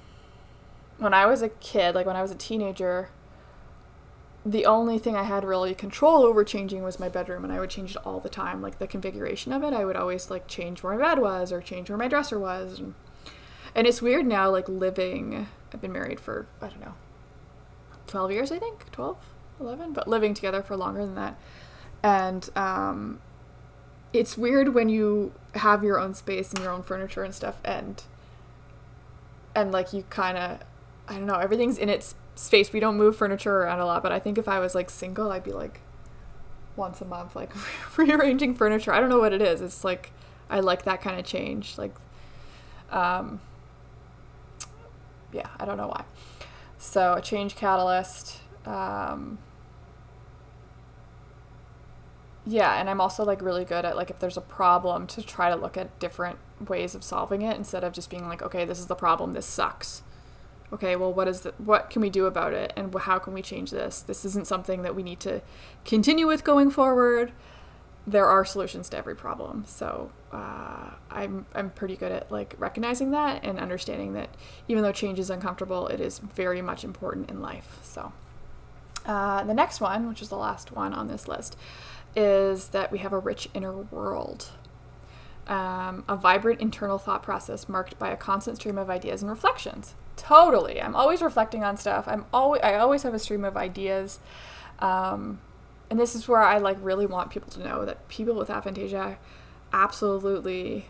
when I was a kid, like when I was a teenager, the only thing I had really control over changing was my bedroom, and I would change it all the time. Like the configuration of it, I would always like change where my bed was or change where my dresser was. And, and it's weird now, like living. I've been married for I don't know, 12 years, I think, 12, 11, but living together for longer than that. And um, it's weird when you have your own space and your own furniture and stuff, and and like you kind of, I don't know, everything's in its space. We don't move furniture around a lot, but I think if I was like single, I'd be like once a month, like rearranging furniture. I don't know what it is. It's like I like that kind of change. Like, um, yeah, I don't know why. So a change catalyst. Um, yeah, and I'm also like really good at like if there's a problem to try to look at different ways of solving it instead of just being like, okay, this is the problem, this sucks. Okay, well, what is the, what can we do about it, and how can we change this? This isn't something that we need to continue with going forward. There are solutions to every problem, so uh, I'm I'm pretty good at like recognizing that and understanding that even though change is uncomfortable, it is very much important in life. So uh, the next one, which is the last one on this list, is that we have a rich inner world. Um, a vibrant internal thought process marked by a constant stream of ideas and reflections. Totally, I'm always reflecting on stuff. I'm always I always have a stream of ideas, um, and this is where I like really want people to know that people with aphantasia absolutely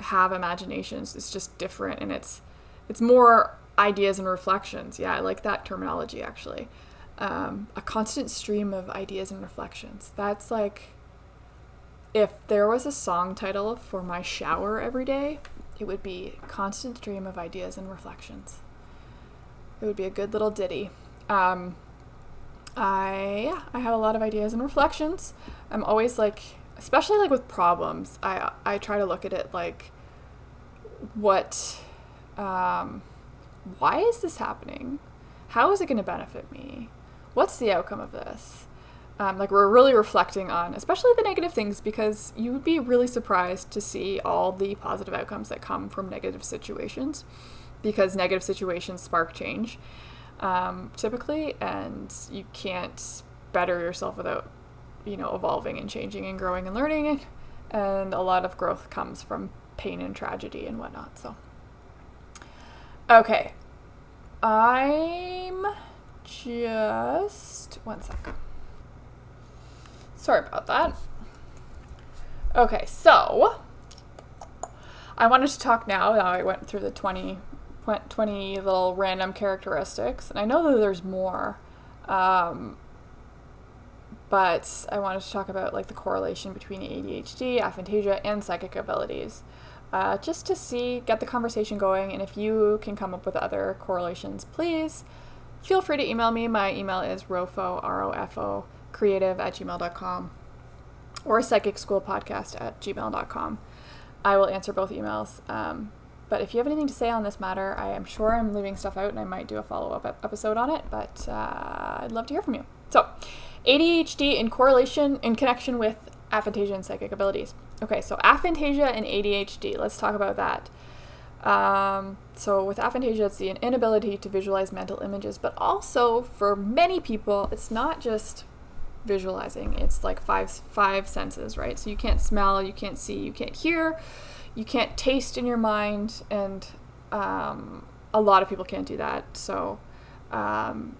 have imaginations. It's just different, and it's it's more ideas and reflections. Yeah, I like that terminology actually um, a constant stream of ideas and reflections. That's like if there was a song title for my shower every day, it would be Constant Stream of Ideas and Reflections. It would be a good little ditty. Um, I yeah, I have a lot of ideas and reflections. I'm always like, especially like with problems, I I try to look at it like, what, um, why is this happening? How is it going to benefit me? what's the outcome of this? Um, like we're really reflecting on, especially the negative things, because you would be really surprised to see all the positive outcomes that come from negative situations, because negative situations spark change, um, typically, and you can't better yourself without, you know, evolving and changing and growing and learning, and a lot of growth comes from pain and tragedy and whatnot. So, okay, I'm just one sec. Sorry about that. Okay, so I wanted to talk now. Now I went through the 20, 20 little random characteristics, and I know that there's more. Um, but I wanted to talk about like the correlation between ADHD, aphantasia, and psychic abilities, uh, just to see get the conversation going. And if you can come up with other correlations, please feel free to email me. My email is rofo, R-O-F-O, creative at gmail.com or psychic school podcast at gmail.com. I will answer both emails. Um, but if you have anything to say on this matter, I am sure I'm leaving stuff out and I might do a follow up episode on it, but uh, I'd love to hear from you. So, ADHD in correlation, in connection with aphantasia and psychic abilities. Okay, so aphantasia and ADHD, let's talk about that. Um, so with aphantasia, it's the inability to visualize mental images, but also for many people, it's not just visualizing. It's like five five senses, right? So you can't smell, you can't see, you can't hear, you can't taste in your mind, and um, a lot of people can't do that. So um,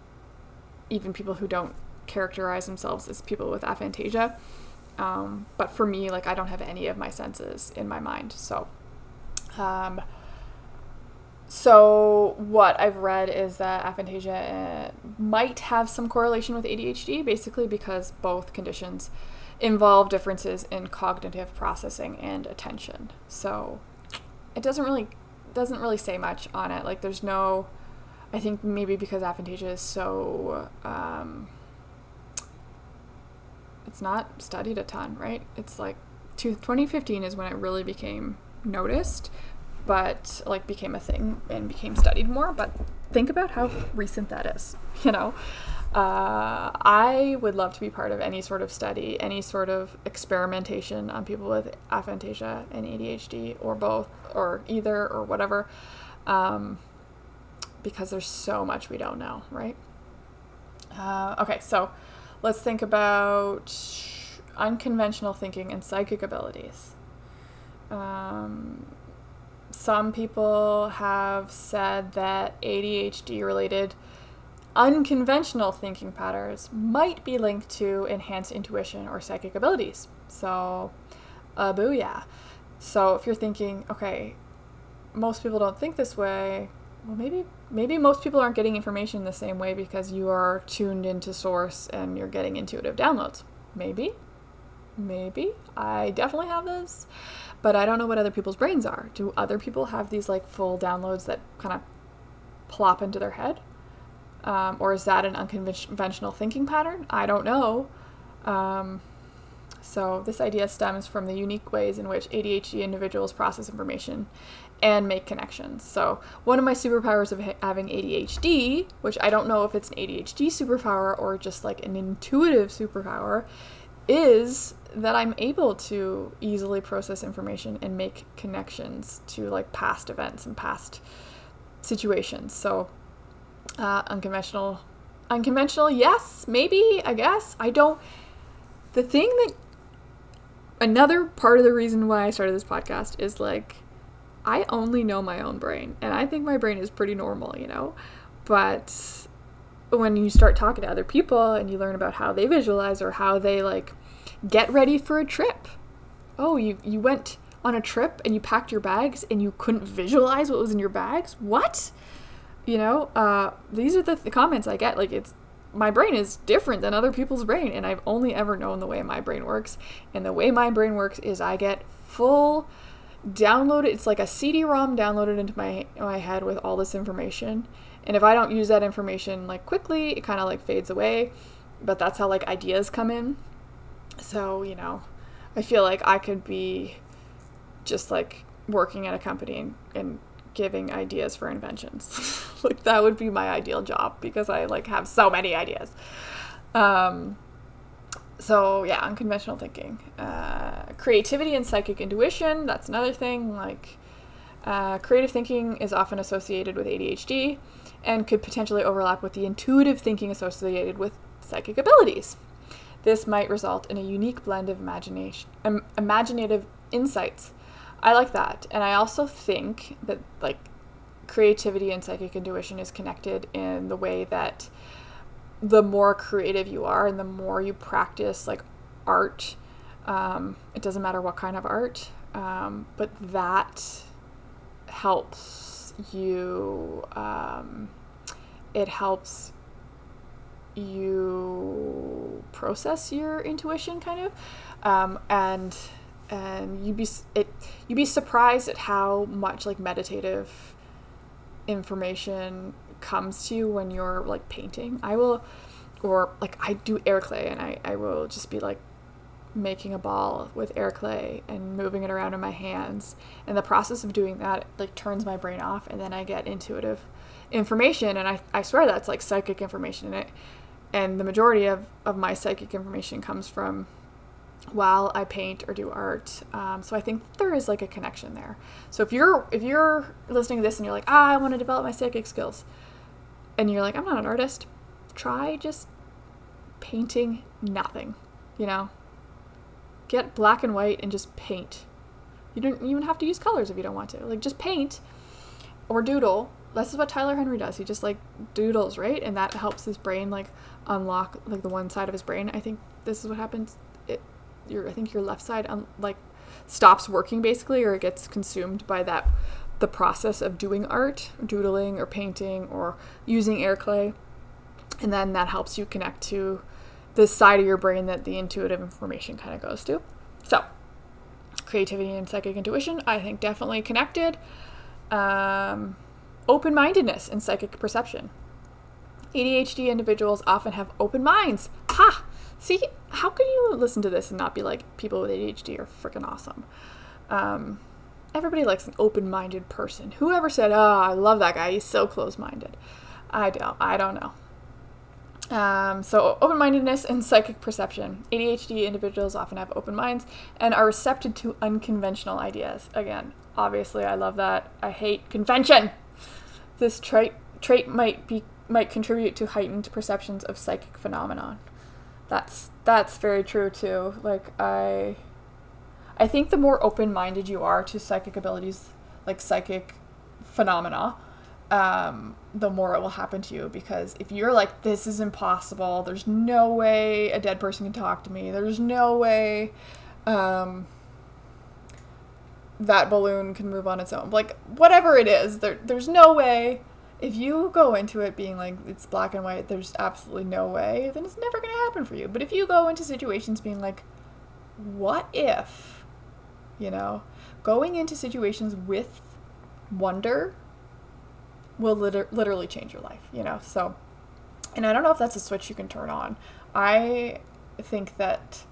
even people who don't characterize themselves as people with aphantasia. Um, but for me, like I don't have any of my senses in my mind, so. So, what I've read is that aphantasia uh, might have some correlation with ADHD, basically because both conditions involve differences in cognitive processing and attention. So, it doesn't really doesn't really say much on it. Like, there's no. I think maybe because aphantasia is so. Um, it's not studied a ton, right? It's like 2015 is when it really became noticed but like became a thing and became studied more. But think about how recent that is, you know. Uh, I would love to be part of any sort of study, any sort of experimentation on people with aphantasia and ADHD, or both, or either, or whatever, um, because there's so much we don't know, right? Uh, okay, so let's think about unconventional thinking and psychic abilities. Um, some people have said that ADHD related unconventional thinking patterns might be linked to enhanced intuition or psychic abilities. So, uh, booyah. So if you're thinking, okay, most people don't think this way, well, maybe maybe most people aren't getting information the same way because you are tuned into source and you're getting intuitive downloads. Maybe, maybe I definitely have this, but I don't know what other people's brains are. Do other people have these like full downloads that kind of plop into their head? Um, or is that an unconventional thinking pattern? I don't know. Um, so, this idea stems from the unique ways in which ADHD individuals process information and make connections. So, one of my superpowers of ha- having ADHD, which I don't know if it's an ADHD superpower or just like an intuitive superpower, is that I'm able to easily process information and make connections to like past events and past situations. So, uh, unconventional, unconventional, yes, maybe, I guess. I don't. The thing that another part of the reason why I started this podcast is like I only know my own brain, and I think my brain is pretty normal, you know. But when you start talking to other people and you learn about how they visualize or how they like get ready for a trip. Oh, you you went on a trip and you packed your bags and you couldn't visualize what was in your bags? What? You know, uh, these are the, th- comments I get. Like, it's my brain is different than other people's brain, and I've only ever known the way my brain works. And the way my brain works is I get full downloaded. It's like a CD-ROM downloaded into my my head with all this information. And if I don't use that information like quickly, it kind of like fades away. But that's how like ideas come in. So you know, I feel like I could be just like working at a company and, and giving ideas for inventions. like that would be my ideal job because I like have so many ideas. Um, so yeah, unconventional thinking, uh, creativity and psychic intuition. That's another thing. Like uh, creative thinking is often associated with ADHD and could potentially overlap with the intuitive thinking associated with psychic abilities. This might result in a unique blend of imagination, um, imaginative insights I like that. And I also think that like creativity and psychic intuition is connected in the way that the more creative you are and the more you practice like art, um, it doesn't matter what kind of art, um, but that helps you, um, it helps you process your intuition kind of. Um, and and you'd be it you'd be surprised at how much like meditative information comes to you when you're like painting. I will or like I do air clay and I, I will just be like making a ball with air clay and moving it around in my hands. And the process of doing that like turns my brain off and then I get intuitive information and I, I swear that's like psychic information in it. And the majority of, of my psychic information comes from while I paint or do art. Um, so I think there is like a connection there. So if you're if you're listening to this and you're like, ah, I want to develop my psychic skills, and you're like, I'm not an artist, try just painting nothing. You know, get black and white and just paint. You don't even have to use colors if you don't want to. Like just paint or doodle. This is what Tyler Henry does. He just like doodles, right? And that helps his brain like unlock like the one side of his brain. I think this is what happens. It your I think your left side um, like stops working basically or it gets consumed by that the process of doing art, doodling or painting or using air clay. And then that helps you connect to the side of your brain that the intuitive information kind of goes to. So, creativity and psychic intuition, I think definitely connected. Um, open mindedness and psychic perception. ADHD individuals often have open minds. Ha! See, how can you listen to this and not be like, people with ADHD are freaking awesome? Um, everybody likes an open-minded person. Whoever said, "Oh, I love that guy. He's so close-minded." I don't. I don't know. Um, so, open-mindedness and psychic perception. ADHD individuals often have open minds and are receptive to unconventional ideas. Again, obviously, I love that. I hate convention. This trait trait might be might contribute to heightened perceptions of psychic phenomenon that's that's very true too. Like I I think the more open-minded you are to psychic abilities, like psychic phenomena, um, the more it will happen to you. Because if you're like, this is impossible, there's no way a dead person can talk to me, there's no way um, that balloon can move on its own. Like, whatever it is, there, there's no way. If you go into it being like it's black and white, there's absolutely no way, then it's never going to happen for you. But if you go into situations being like, what if, you know, going into situations with wonder will liter- literally change your life, you know? So, and I don't know if that's a switch you can turn on. I think that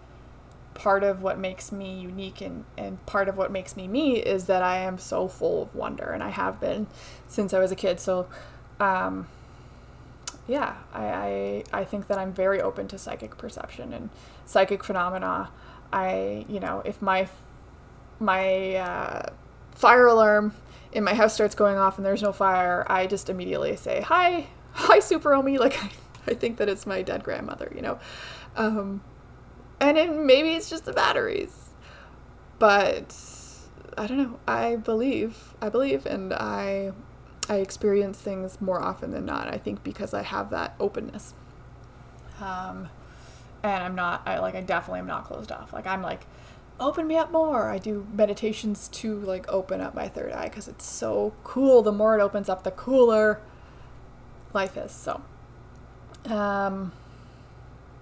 part of what makes me unique and, and part of what makes me me is that I am so full of wonder and I have been since I was a kid. So, um, yeah, I, I, I think that I'm very open to psychic perception and psychic phenomena. I, you know, if my, my, uh, fire alarm in my house starts going off and there's no fire, I just immediately say, hi, hi, Super Omi. Like, I, I think that it's my dead grandmother, you know? Um, and it, maybe it's just the batteries. But I don't know. I believe. I believe, and I I experience things more often than not. I think because I have that openness. Um, and I'm not. I like. I definitely am not closed off. Like I'm like, open me up more. I do meditations to like open up my third eye because it's so cool. The more it opens up, the cooler life is. So, um,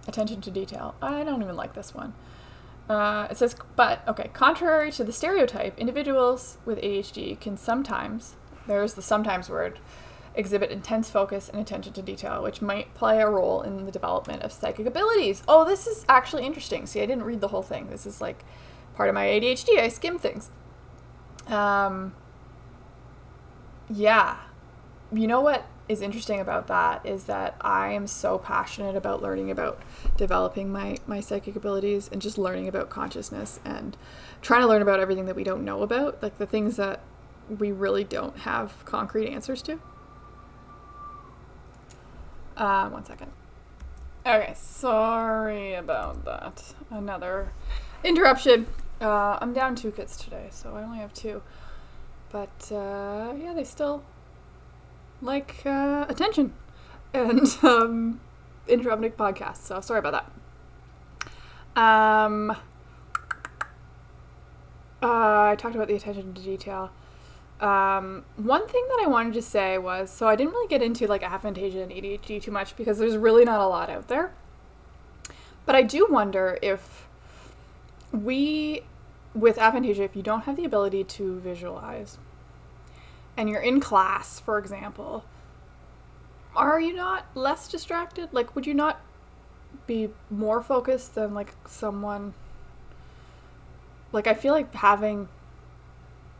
attention to detail. I don't even like this one. Uh, it says, but okay, contrary to the stereotype, individuals with ADHD can sometimes, there's the sometimes word, exhibit intense focus and attention to detail, which might play a role in the development of psychic abilities. Oh, this is actually interesting. See, I didn't read the whole thing. This is like part of my ADHD. I skim things. Um, yeah. You know what is interesting about that is that I am so passionate about learning about developing my my psychic abilities and just learning about consciousness and trying to learn about everything that we don't know about, like the things that we really don't have concrete answers to. Uh, one second. Okay, sorry about that. Another interruption. Uh, I'm down two kits today, so I only have two. But uh, yeah, they still like uh, attention and um, interrupting podcasts. So sorry about that. Um, uh, I talked about the attention to detail. Um, one thing that I wanted to say was so I didn't really get into like aphantasia and ADHD too much because there's really not a lot out there. But I do wonder if we, with aphantasia, if you don't have the ability to visualize, and you're in class, for example, are you not less distracted? Like, would you not be more focused than like someone? Like, I feel like having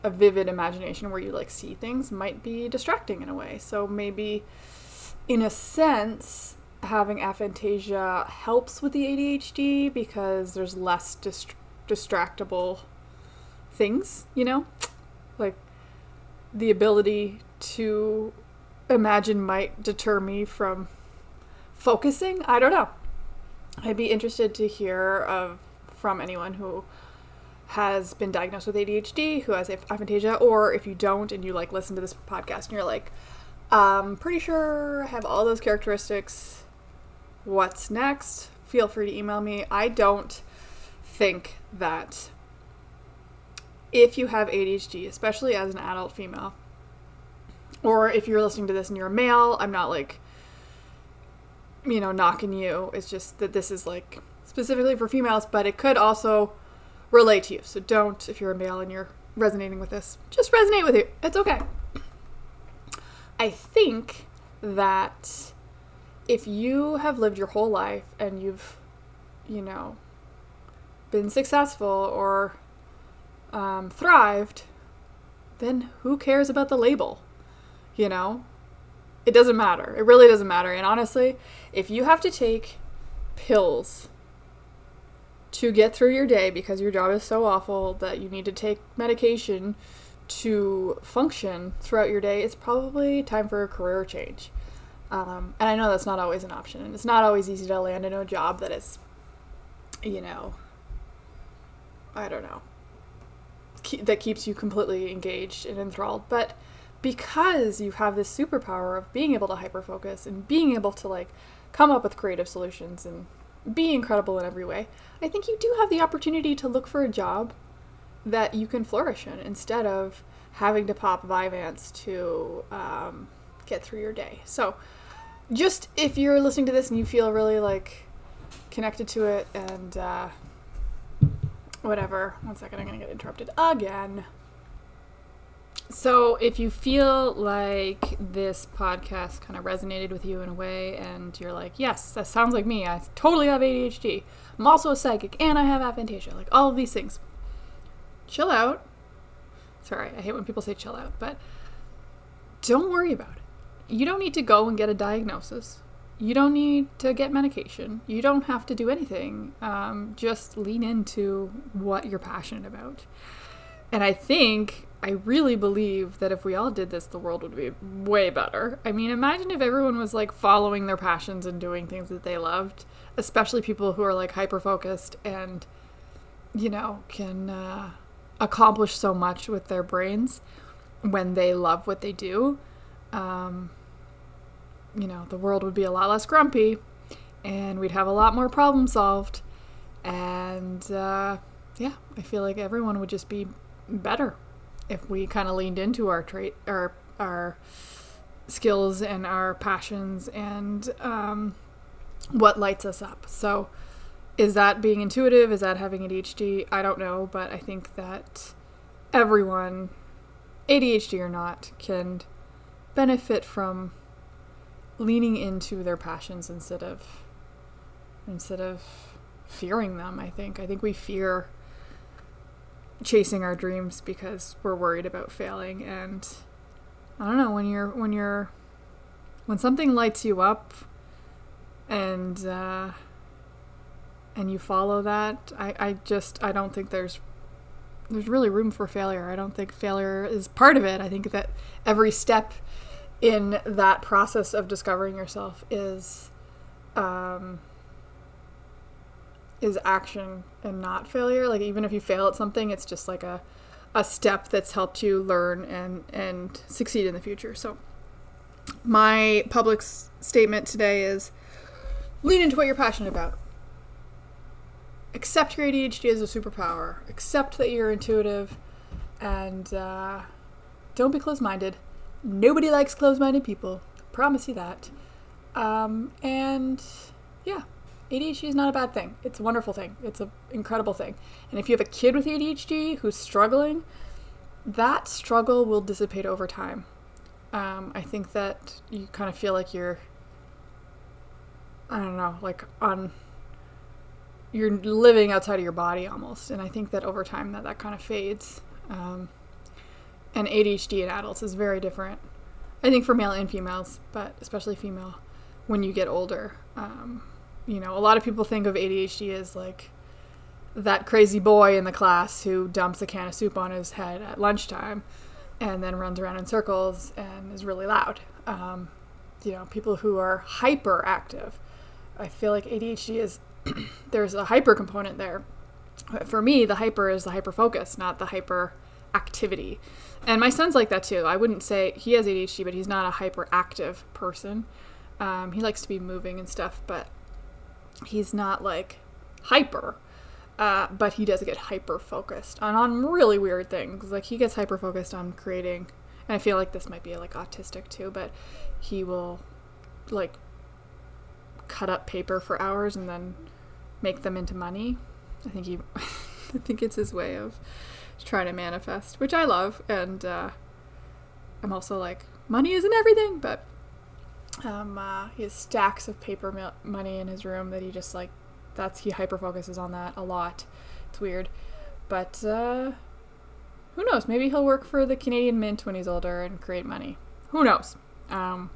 a vivid imagination where you like see things might be distracting in a way. So maybe, in a sense, having aphantasia helps with the ADHD because there's less dist- distractible things, you know? Like the ability to imagine might deter me from focusing. I don't know. I'd be interested to hear of from anyone who has been diagnosed with ADHD, who has aphantasia, or if you don't and you like listen to this podcast and you're like, I'm pretty sure I have all those characteristics. What's next? Feel free to email me. I don't think that if you have ADHD, especially as an adult female, or if you're listening to this and you're a male, I'm not like, you know, knocking you. It's just that this is like specifically for females, but it could also relate to you. So don't, if you're a male and you're resonating with this, just resonate with you. It's okay. I think that if you have lived your whole life and you've, you know, been successful or um, thrived, then who cares about the label? You know? It doesn't matter. It really doesn't matter. And honestly, if you have to take pills to get through your day because your job is so awful that you need to take medication to function throughout your day, it's probably time for a career change. Um, and I know that's not always an option, and it's not always easy to land in a job that is, you know, I don't know, that keeps you completely engaged and enthralled. But because you have this superpower of being able to hyper focus and being able to like come up with creative solutions and be incredible in every way, I think you do have the opportunity to look for a job that you can flourish in instead of having to pop Vyvanse to um, get through your day. So, just if you're listening to this and you feel really like connected to it and uh, whatever, one second, I'm gonna get interrupted again. So, if you feel like this podcast kind of resonated with you in a way, and you're like, yes, that sounds like me, I totally have ADHD, I'm also a psychic, and I have aphantasia, like all of these things, chill out. Sorry, I hate when people say chill out, but don't worry about it. You don't need to go and get a diagnosis. You don't need to get medication. You don't have to do anything. Um, just lean into what you're passionate about. And I think I really believe that if we all did this, the world would be way better. I mean, imagine if everyone was like following their passions and doing things that they loved, especially people who are like hyper focused and, you know, can uh, accomplish so much with their brains when they love what they do. Um, you know, the world would be a lot less grumpy and we'd have a lot more problem solved. And uh, yeah, I feel like everyone would just be better if we kind of leaned into our trait our our skills and our passions and um, what lights us up. So, is that being intuitive? Is that having ADHD? I don't know, but I think that everyone, ADHD or not, can benefit from leaning into their passions instead of instead of fearing them. I think I think we fear chasing our dreams because we're worried about failing and I don't know when you're when you're when something lights you up and uh, and you follow that I, I just I don't think there's there's really room for failure. I don't think failure is part of it. I think that every step in that process of discovering yourself is um, is action and not failure. Like even if you fail at something, it's just like a a step that's helped you learn and and succeed in the future. So my public statement today is lean into what you're passionate about. Accept your ADHD as a superpower. Accept that you're intuitive, and uh, don't be closed-minded. Nobody likes closed-minded people. Promise you that. Um, and yeah, ADHD is not a bad thing. It's a wonderful thing. It's an incredible thing. And if you have a kid with ADHD who's struggling, that struggle will dissipate over time. Um, I think that you kind of feel like you're, I don't know, like on, you're living outside of your body almost. And I think that over time that that kind of fades. Um, and ADHD in adults is very different. I think for male and females, but especially female, when you get older. Um, you know, a lot of people think of ADHD as like that crazy boy in the class who dumps a can of soup on his head at lunchtime and then runs around in circles and is really loud. Um, you know, people who are hyperactive. I feel like ADHD is there's a hyper component there. But for me, the hyper is the hyper focus, not the hyper activity. And my son's like that too. I wouldn't say he has ADHD, but he's not a hyperactive person. Um, he likes to be moving and stuff, but he's not like hyper. Uh, but he does get hyper focused on, on really weird things. Like he gets hyper focused on creating, and I feel like this might be like autistic too, but he will like cut up paper for hours and then make them into money. I think he, I think it's his way of trying to manifest, which I love, and uh, I'm also like money isn't everything, but um, uh, he has stacks of paper mi- money in his room that he just like that's he hyper focuses on that a lot. It's weird, but uh, who knows? Maybe he'll work for the Canadian Mint when he's older and create money. Who knows? Um,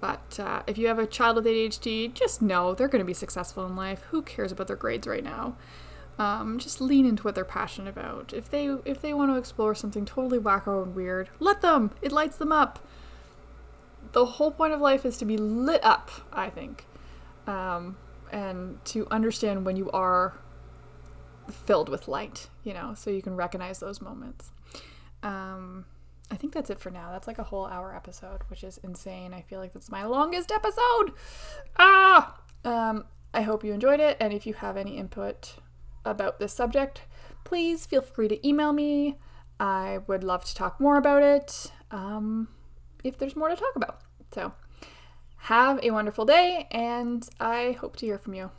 but uh, if you have a child with ADHD, just know they're going to be successful in life. Who cares about their grades right now? Um, just lean into what they're passionate about. If they if they want to explore something totally wacko and weird, let them. It lights them up. The whole point of life is to be lit up. I think, um, and to understand when you are filled with light. You know, so you can recognize those moments. Um, I think that's it for now. That's like a whole hour episode, which is insane. I feel like that's my longest episode. Ah! Um, I hope you enjoyed it. And if you have any input about this subject, please feel free to email me. I would love to talk more about it um, if there's more to talk about. So, have a wonderful day, and I hope to hear from you.